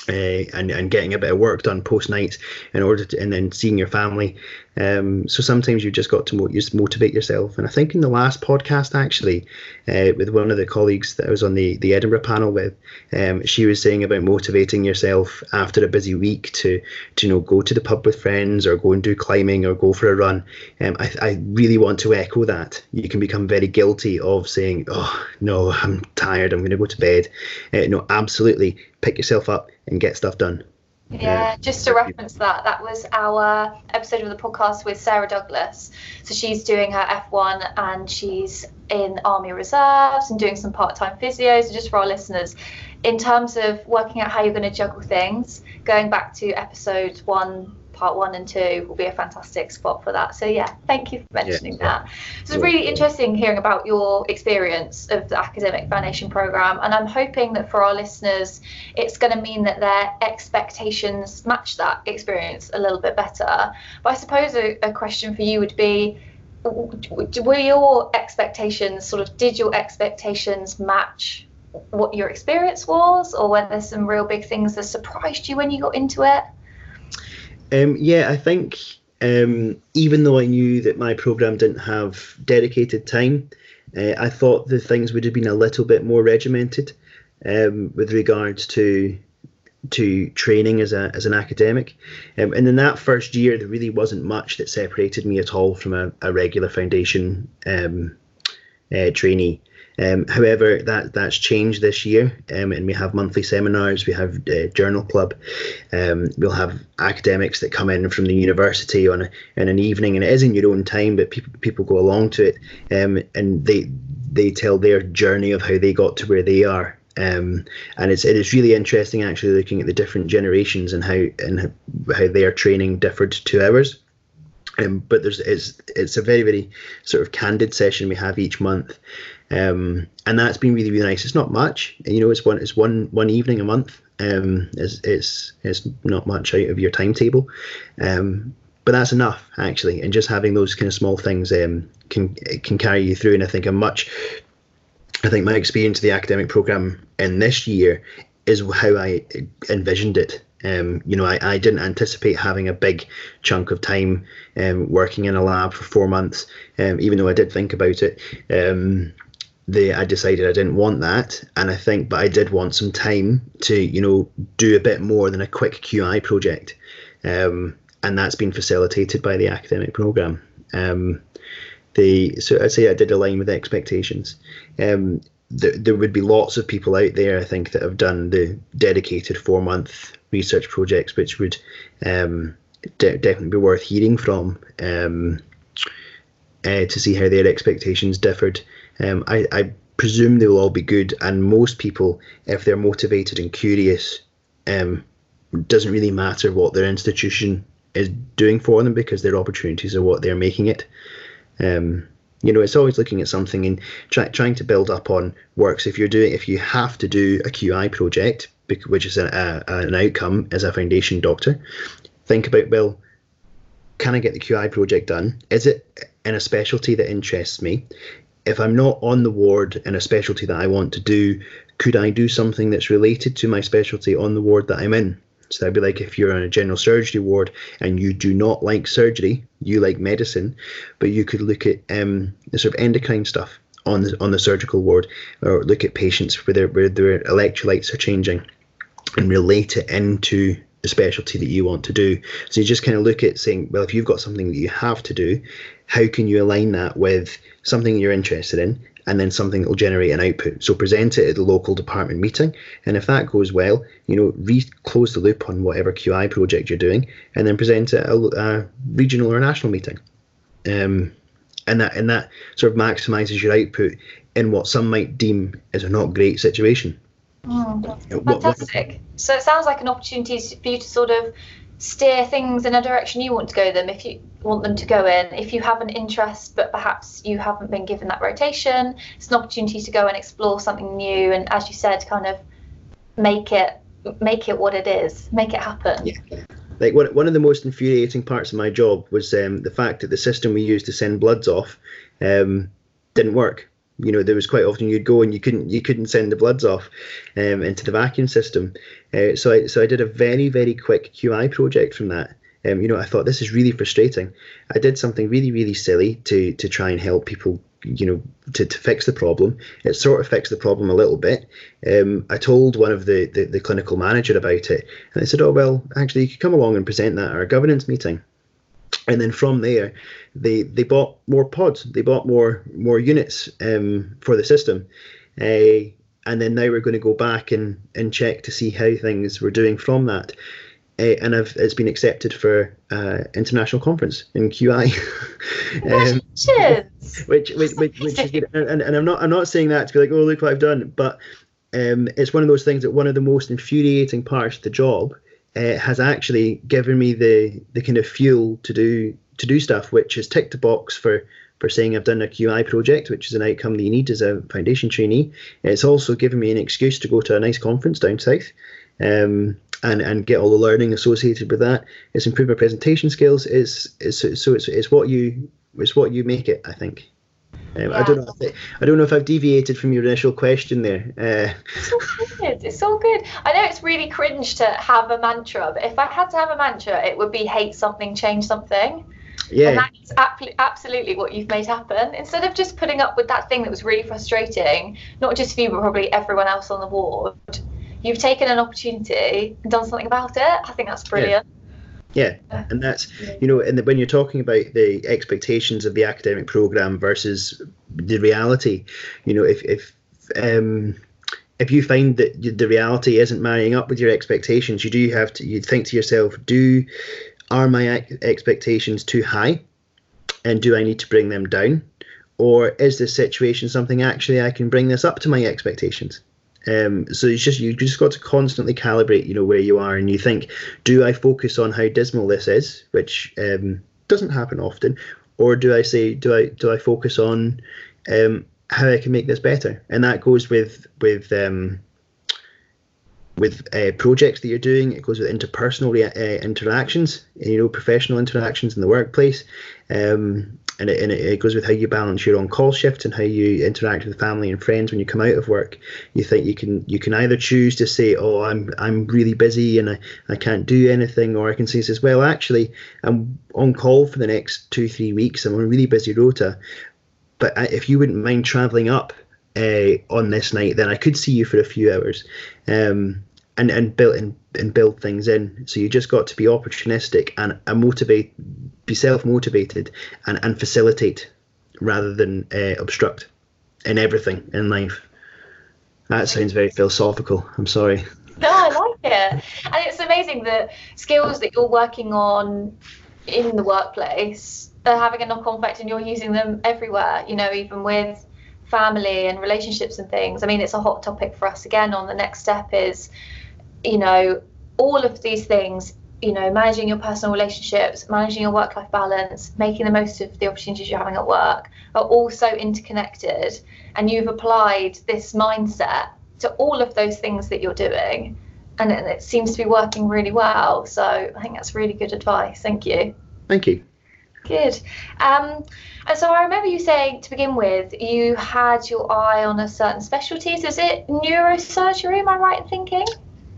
uh, and and getting a bit of work done post night in order to and then seeing your family. Um, so sometimes you've just got to mo- just motivate yourself. And I think in the last podcast actually, uh, with one of the colleagues that I was on the the Edinburgh panel with, um, she was saying about motivating yourself after a busy week to to you know go to the pub with friends or go and do climbing or go for a run. Um, I I really want to echo that. You can become very guilty of saying, oh no, I'm tired, I'm going to go to bed. Uh, no, absolutely, pick yourself up and get stuff done. Yeah, just to reference that, that was our episode of the podcast with Sarah Douglas. So she's doing her F1 and she's in Army Reserves and doing some part time physios. So just for our listeners, in terms of working out how you're going to juggle things, going back to episode one part one and two will be a fantastic spot for that. So yeah, thank you for mentioning yeah. that. So it's really interesting hearing about your experience of the academic foundation program, and I'm hoping that for our listeners, it's going to mean that their expectations match that experience a little bit better. But I suppose a, a question for you would be. were your expectations sort of did your expectations match what your experience was, or were there some real big things that surprised you when you got into it? Um, yeah, I think um, even though I knew that my program didn't have dedicated time, uh, I thought the things would have been a little bit more regimented um, with regards to to training as a as an academic. Um, and in that first year, there really wasn't much that separated me at all from a, a regular foundation um, uh, trainee. Um, however, that that's changed this year, um, and we have monthly seminars. We have uh, journal club. Um, we'll have academics that come in from the university on a, in an evening, and it is in your own time, but people people go along to it, um, and they they tell their journey of how they got to where they are. Um, and it's it is really interesting actually looking at the different generations and how and how their training differed to ours. Um, but there's it's it's a very very sort of candid session we have each month, um, and that's been really really nice. It's not much, you know. It's one it's one one evening a month. Um, it's it's it's not much out of your timetable, um, but that's enough actually. And just having those kind of small things um, can can carry you through. And I think a much, I think my experience of the academic program in this year is how I envisioned it. Um, you know, I, I didn't anticipate having a big chunk of time um, working in a lab for four months, um, even though I did think about it. Um, the I decided I didn't want that, and I think, but I did want some time to, you know, do a bit more than a quick QI project, um, and that's been facilitated by the academic program. Um, the so I'd say I did align with expectations. Um, there, there would be lots of people out there, I think, that have done the dedicated four month research projects, which would um, de- definitely be worth hearing from um, uh, to see how their expectations differed. Um, I, I, presume they will all be good, and most people, if they're motivated and curious, um, doesn't really matter what their institution is doing for them because their opportunities are what they're making it. Um, you know, it's always looking at something and try, trying to build up on works. If you're doing, if you have to do a QI project, which is a, a, an outcome as a foundation doctor, think about well, can I get the QI project done? Is it in a specialty that interests me? If I'm not on the ward in a specialty that I want to do, could I do something that's related to my specialty on the ward that I'm in? So that'd be like if you're on a general surgery ward and you do not like surgery, you like medicine, but you could look at um, the sort of endocrine stuff on the on the surgical ward, or look at patients where their where their electrolytes are changing, and relate it into the specialty that you want to do. So you just kind of look at saying, well, if you've got something that you have to do, how can you align that with something you're interested in and then something that will generate an output. So present it at the local department meeting, and if that goes well, you know, re- close the loop on whatever QI project you're doing, and then present it at a, a regional or a national meeting. Um, and that and that sort of maximizes your output in what some might deem as a not great situation. Mm, fantastic. So it sounds like an opportunity for you to sort of steer things in a direction you want to go them if you want them to go in. If you have an interest but perhaps you haven't been given that rotation it's an opportunity to go and explore something new and as you said kind of make it make it what it is make it happen. Yeah. Like one, one of the most infuriating parts of my job was um, the fact that the system we used to send bloods off um, didn't work you know there was quite often you'd go and you couldn't you couldn't send the bloods off um, into the vacuum system. Uh, so I so I did a very very quick QI project from that. Um, you know I thought this is really frustrating. I did something really really silly to to try and help people you know to, to fix the problem. It sort of fixed the problem a little bit. Um, I told one of the, the the clinical manager about it and they said oh well actually you could come along and present that at our governance meeting and then from there they they bought more pods they bought more more units um, for the system uh, and then now we're going to go back and and check to see how things were doing from that uh, and I've, it's been accepted for uh, international conference in QI. um, which, which, which, which is good. And, and I'm not I'm not saying that to be like, oh look what I've done, but um, it's one of those things that one of the most infuriating parts of the job uh, has actually given me the the kind of fuel to do to do stuff, which is tick the box for for saying I've done a QI project, which is an outcome that you need as a foundation trainee. It's also given me an excuse to go to a nice conference down south. Um, and, and get all the learning associated with that. It's improved my presentation skills. Is is so it's, it's what you it's what you make it. I think. Um, yeah. I don't know. If I don't know if I've deviated from your initial question there. Uh, it's all good. It's all good. I know it's really cringe to have a mantra, but if I had to have a mantra, it would be hate something, change something. Yeah. And that's absolutely what you've made happen. Instead of just putting up with that thing that was really frustrating, not just for you, but probably everyone else on the ward, you've taken an opportunity and done something about it. I think that's brilliant. Yeah. Yeah, and that's you know, and when you're talking about the expectations of the academic program versus the reality, you know, if if um, if you find that the reality isn't marrying up with your expectations, you do have to you think to yourself, do are my expectations too high, and do I need to bring them down, or is this situation something actually I can bring this up to my expectations? Um, so it's just you just got to constantly calibrate, you know, where you are, and you think, do I focus on how dismal this is, which um, doesn't happen often, or do I say, do I do I focus on um, how I can make this better? And that goes with with um, with uh, projects that you're doing. It goes with interpersonal uh, interactions, you know, professional interactions in the workplace. Um, and it, and it, goes with how you balance your on call shift and how you interact with family and friends when you come out of work. You think you can you can either choose to say, "Oh, I'm I'm really busy and I, I can't do anything," or I can say, "Says well, actually, I'm on call for the next two three weeks. I'm on a really busy rota, but if you wouldn't mind traveling up uh, on this night, then I could see you for a few hours." Um, and and build and, and build things in. So you just got to be opportunistic and, and motivate, be self motivated, and and facilitate rather than uh, obstruct in everything in life. That sounds very philosophical. I'm sorry. No, I like it, and it's amazing the skills that you're working on in the workplace are having a knock-on effect, and you're using them everywhere. You know, even with family and relationships and things. I mean, it's a hot topic for us again. On the next step is you know, all of these things, you know, managing your personal relationships, managing your work life balance, making the most of the opportunities you're having at work are all so interconnected. And you've applied this mindset to all of those things that you're doing. And it, it seems to be working really well. So I think that's really good advice. Thank you. Thank you. Good. Um, and so I remember you saying to begin with, you had your eye on a certain specialty. So is it neurosurgery? Am I right in thinking?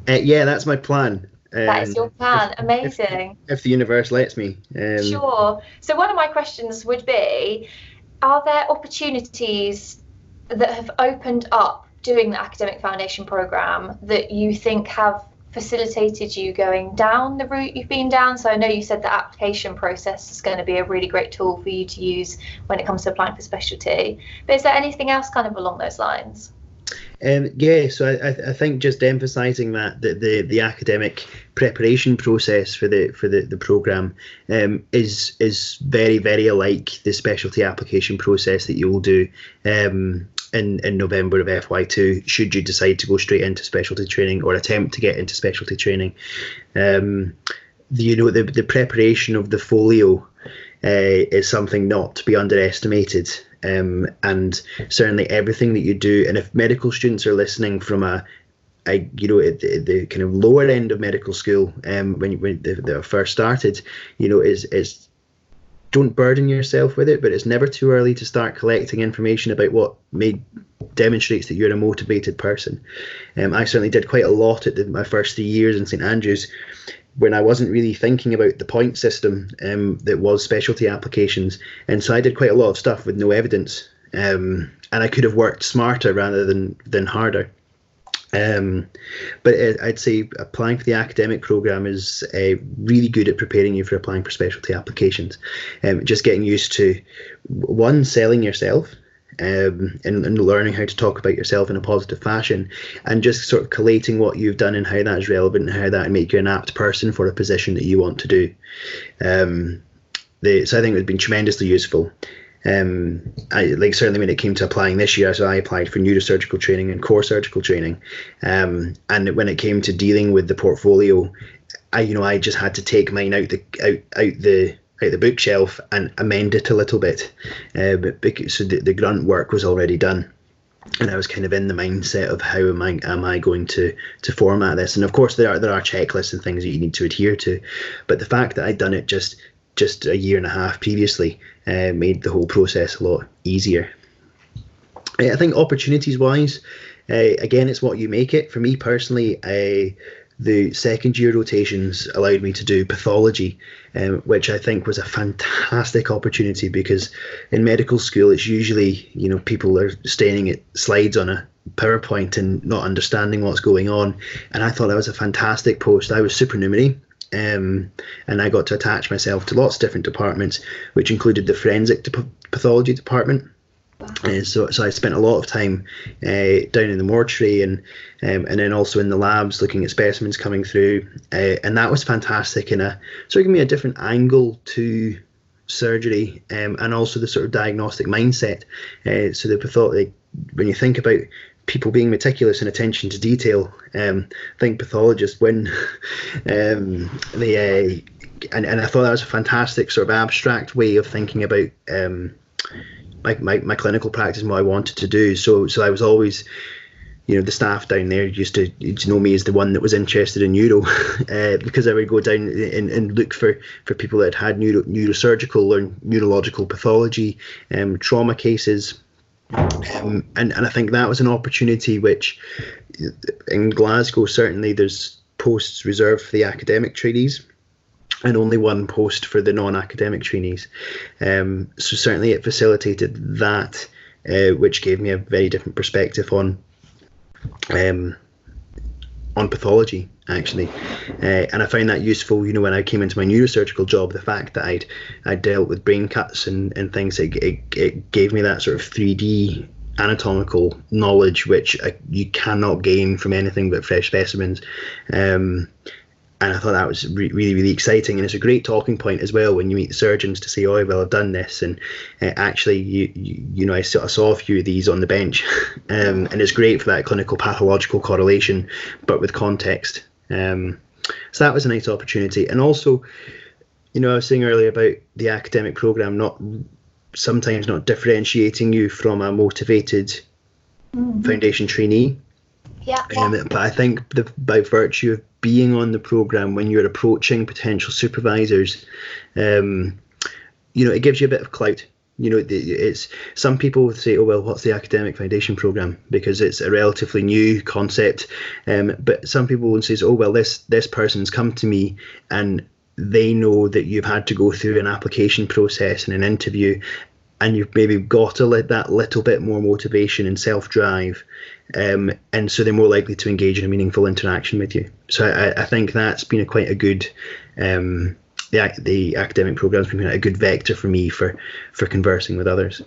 Uh, yeah, that's my plan. Um, that is your plan. If, Amazing. If, if, the universe lets me. Um, sure. So one of my questions would be: Are there opportunities that have opened up doing the academic foundation program that you think have facilitated you going down the route you've been down? So I know you said the application process is going to be a really great tool for you to use when it comes to applying for specialty. But is there anything else kind of along those lines? Um, yeah, so I, I think just emphasising that the, the, academic preparation process for the for the, the program um, is is very very alike the specialty application process that you will do um, in in November of FY two. Should you decide to go straight into specialty training or attempt to get into specialty training, um, the, you know the the preparation of the folio uh, is something not to be underestimated. Um, and certainly everything that you do, and if medical students are listening from a, a you know, the, the kind of lower end of medical school, um, when when they, they first started, you know, is is don't burden yourself with it, but it's never too early to start collecting information about what made demonstrates that you're a motivated person. Um, I certainly did quite a lot at the, my first three years in St Andrews, when I wasn't really thinking about the point system um, that was specialty applications. And so I did quite a lot of stuff with no evidence. Um, and I could have worked smarter rather than, than harder. Um, but I'd say applying for the academic program is uh, really good at preparing you for applying for specialty applications. Um, just getting used to one selling yourself, um, and, and, learning how to talk about yourself in a positive fashion and just sort of collating what you've done and how that's relevant and how that make you an apt person for a position that you want to do. Um, so I think it's been tremendously useful. Um, I, like certainly when it came to applying this year, so I applied for neurosurgical training and core surgical training, um, and when it came to dealing with the portfolio, I you know I just had to take mine out the out out the out the bookshelf and amend it a little bit. Uh, but because, so the, the grunt work was already done and I was kind of in the mindset of how am I am I going to to format this? And of course there are there are checklists and things that you need to adhere to, but the fact that I'd done it just just a year and a half previously uh, made the whole process a lot easier. I think opportunities wise, uh, again, it's what you make it. For me personally, uh, the second year rotations allowed me to do pathology, um, which I think was a fantastic opportunity because in medical school it's usually you know people are staring at slides on a PowerPoint and not understanding what's going on, and I thought that was a fantastic post. I was supernumerary. Um, and I got to attach myself to lots of different departments, which included the forensic pathology department, uh, so, so I spent a lot of time uh, down in the mortuary and um, and then also in the labs looking at specimens coming through, uh, and that was fantastic and a sort of gave me a different angle to surgery um, and also the sort of diagnostic mindset. Uh, so the pathology, when you think about people being meticulous and attention to detail, um, I think pathologists win. um, the uh, and and I thought that was a fantastic sort of abstract way of thinking about. My, my, my clinical practice and what I wanted to do. So so I was always, you know, the staff down there used to, to know me as the one that was interested in neuro, uh, because I would go down and, and look for, for people that had neuro, neurosurgical or neurological pathology, um, trauma cases. Um, and, and I think that was an opportunity which in Glasgow certainly there's posts reserved for the academic trainees and only one post for the non-academic trainees. Um, so certainly it facilitated that, uh, which gave me a very different perspective on um, on pathology actually, uh, and I found that useful. You know, when I came into my neurosurgical job, the fact that I'd I dealt with brain cuts and, and things, it, it, it gave me that sort of three D anatomical knowledge which I, you cannot gain from anything but fresh specimens. Um, and I thought that was re- really really exciting. And it's a great talking point as well when you meet the surgeons to say oh well I've done this. And uh, actually you, you, you know I saw, I saw a few of these on the bench. Um, and it's great for that clinical pathological correlation but with context. Um, so that was a nice opportunity. And also you know I was saying earlier about the academic program not sometimes not differentiating you from a motivated mm-hmm. foundation trainee. Yeah, um, yeah. But I think the, by virtue of being on the program when you're approaching potential supervisors, um, you know, it gives you a bit of clout. You know, it's some people would say, "Oh well, what's the academic foundation program?" Because it's a relatively new concept. Um, but some people will say, "Oh well, this this person's come to me and they know that you've had to go through an application process and an interview, and you've maybe got to let that little bit more motivation and self drive um, and so they're more likely to engage in a meaningful interaction with you. So I, I think that's been a quite a good um, the the academic program's been a good vector for me for for conversing with others.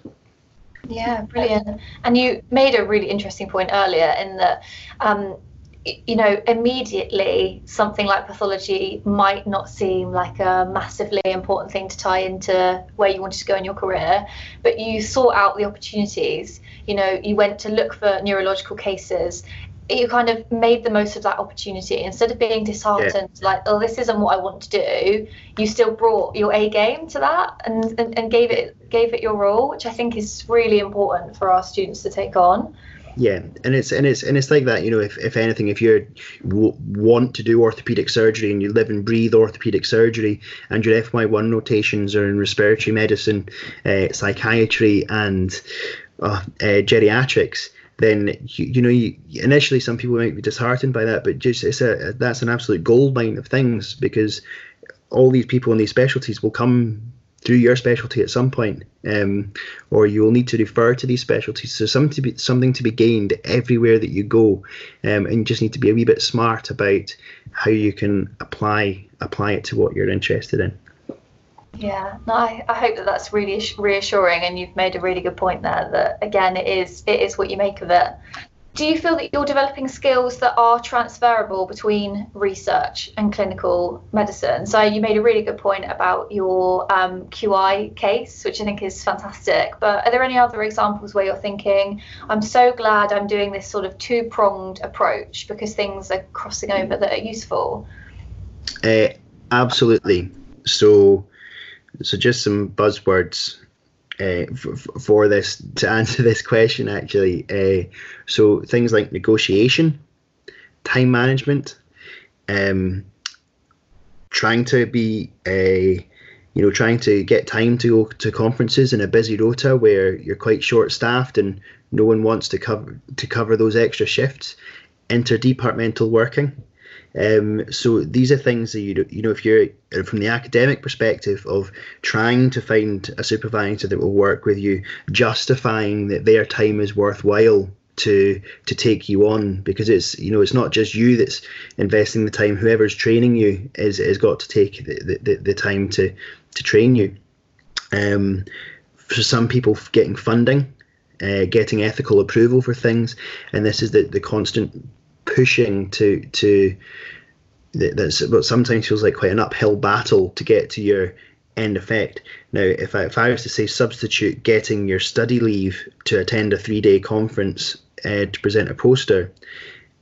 Yeah, brilliant. And you made a really interesting point earlier in that um, you know, immediately something like pathology might not seem like a massively important thing to tie into where you wanted to go in your career, but you sought out the opportunities. You know, you went to look for neurological cases. You kind of made the most of that opportunity instead of being disheartened, yeah. like, oh, this isn't what I want to do. You still brought your A game to that and, and, and gave it gave it your role, which I think is really important for our students to take on yeah and it's and it's and it's like that you know if, if anything if you w- want to do orthopedic surgery and you live and breathe orthopedic surgery and your fy1 rotations are in respiratory medicine uh, psychiatry and uh, uh, geriatrics then you, you know you, initially some people might be disheartened by that but just it's a that's an absolute gold mine of things because all these people in these specialties will come through your specialty at some point, um, or you will need to refer to these specialties. So something to be something to be gained everywhere that you go, um, and you just need to be a wee bit smart about how you can apply apply it to what you're interested in. Yeah, no, I, I hope that that's really reassuring, and you've made a really good point there. That again, it is it is what you make of it do you feel that you're developing skills that are transferable between research and clinical medicine? So you made a really good point about your um, QI case, which I think is fantastic. But are there any other examples where you're thinking, I'm so glad I'm doing this sort of two pronged approach because things are crossing over that are useful? Uh, absolutely. So, so just some buzzwords uh, for, for, this to answer this question actually. Uh, so things like negotiation, time management, um, trying to be a you know, trying to get time to go to conferences in a busy rota where you're quite short staffed and no one wants to cover to cover those extra shifts. Interdepartmental working. Um, so these are things that you you know if you're uh, from the academic perspective of trying to find a supervisor that will work with you, justifying that their time is worthwhile to to take you on because it's you know it's not just you that's investing the time. Whoever's training you is has got to take the, the, the time to to train you. Um, for some people, getting funding, uh, getting ethical approval for things, and this is the, the constant pushing to to that's what sometimes feels like quite an uphill battle to get to your end effect. Now, if I, if I was to say substitute getting your study leave to attend a three day conference uh, to present a poster,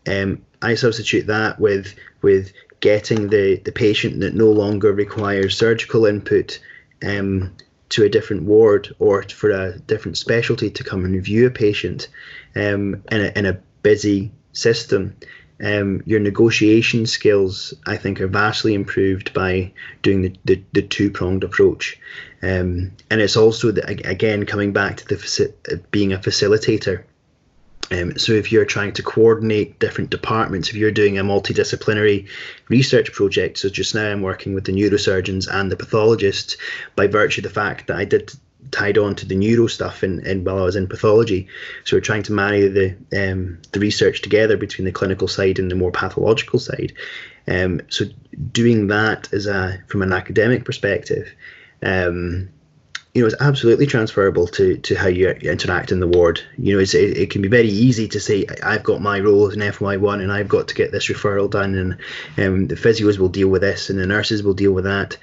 um, I substitute that with with getting the, the patient that no longer requires surgical input um, to a different ward or for a different specialty to come and review a patient um, in, a, in a busy system. Um, your negotiation skills, I think, are vastly improved by doing the, the, the two pronged approach. Um, and it's also, the, again, coming back to the being a facilitator. Um, so if you're trying to coordinate different departments, if you're doing a multidisciplinary research project, so just now I'm working with the neurosurgeons and the pathologists by virtue of the fact that I did tied on to the neuro stuff and, in while I was in pathology. So we're trying to marry the um, the research together between the clinical side and the more pathological side. Um, so doing that as a from an academic perspective, um, you know, it's absolutely transferable to, to how you interact in the ward. You know, it's, it, it can be very easy to say, I've got my role as an FY1 and I've got to get this referral done, and um, the physios will deal with this and the nurses will deal with that.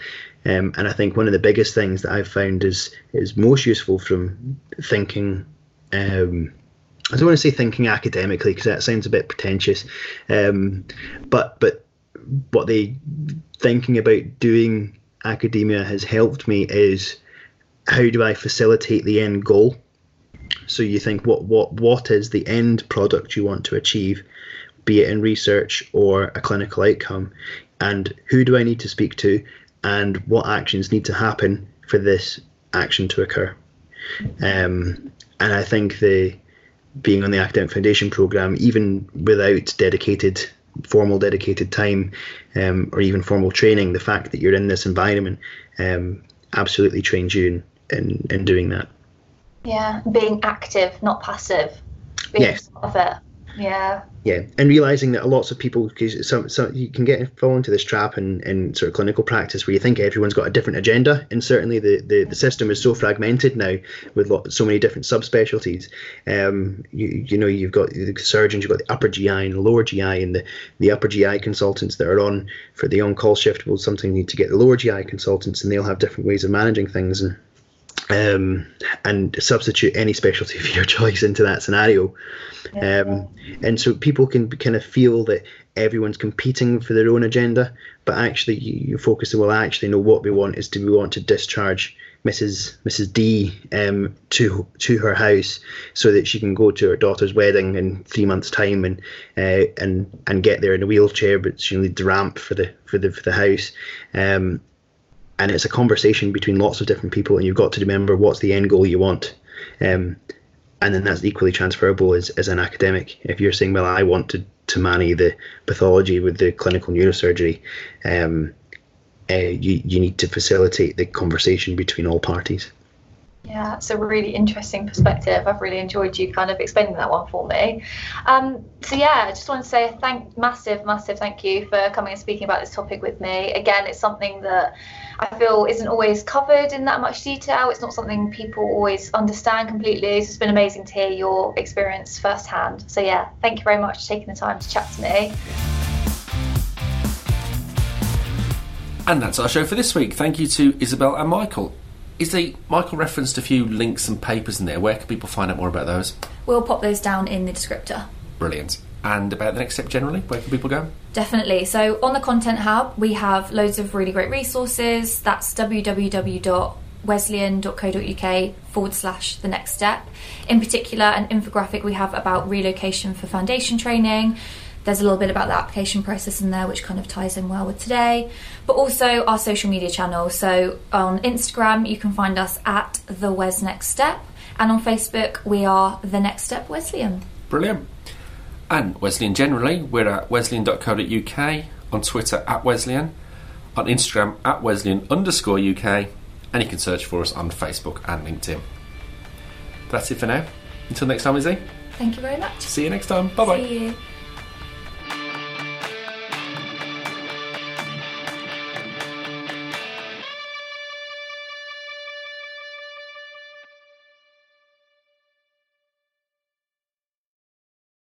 Um, and I think one of the biggest things that I've found is is most useful from thinking. Um, I don't want to say thinking academically because that sounds a bit pretentious, um, but but what they thinking about doing academia has helped me is how do I facilitate the end goal? So you think what what what is the end product you want to achieve, be it in research or a clinical outcome, and who do I need to speak to, and what actions need to happen for this action to occur. Um, and I think the being on the academic foundation program, even without dedicated formal dedicated time um, or even formal training, the fact that you're in this environment um, absolutely trains you in in, in doing that. Yeah, being active, not passive. Being yes. of it. Yeah. Yeah, and realizing that a lots of people, because some, some you can get fall into this trap in, in sort of clinical practice where you think everyone's got a different agenda, and certainly the, the, the system is so fragmented now with lot, so many different subspecialties. Um, you you know you've got the surgeons, you've got the upper GI and the lower GI, and the, the upper GI consultants that are on for the on call shift will sometimes need to get the lower GI consultants, and they'll have different ways of managing things and um, and substitute any specialty of your choice into that scenario. Yeah. Um, and so people can kind of feel that everyone's competing for their own agenda, but actually you, you focus on, well, actually, know what we want is do we want to discharge Mrs. Mrs. D um, to to her house so that she can go to her daughter's wedding in three months' time and uh, and and get there in a wheelchair, but she'll need the ramp for the for the for the house. Um, and it's a conversation between lots of different people, and you've got to remember what's the end goal you want. Um, and then that's equally transferable as, as an academic. If you're saying, well, I want to, to manage the pathology with the clinical neurosurgery, um, uh, you, you need to facilitate the conversation between all parties. Yeah, it's a really interesting perspective. I've really enjoyed you kind of explaining that one for me. Um, so yeah, I just want to say a thank massive, massive thank you for coming and speaking about this topic with me. Again, it's something that I feel isn't always covered in that much detail. It's not something people always understand completely. So it's been amazing to hear your experience firsthand. So yeah, thank you very much for taking the time to chat to me. And that's our show for this week. Thank you to Isabel and Michael. Is the Michael referenced a few links and papers in there? Where can people find out more about those? We'll pop those down in the descriptor. Brilliant. And about the next step generally, where can people go? Definitely. So on the Content Hub, we have loads of really great resources. That's www.wesleyan.co.uk forward slash the next step. In particular, an infographic we have about relocation for foundation training There's a little bit about the application process in there, which kind of ties in well with today, but also our social media channels. So on Instagram, you can find us at the Wes Next Step, and on Facebook, we are the Next Step Wesleyan. Brilliant. And Wesleyan generally, we're at wesleyan.co.uk, on Twitter at Wesleyan, on Instagram at Wesleyan underscore UK, and you can search for us on Facebook and LinkedIn. That's it for now. Until next time, Izzy. Thank you very much. See you next time. Bye bye. See you.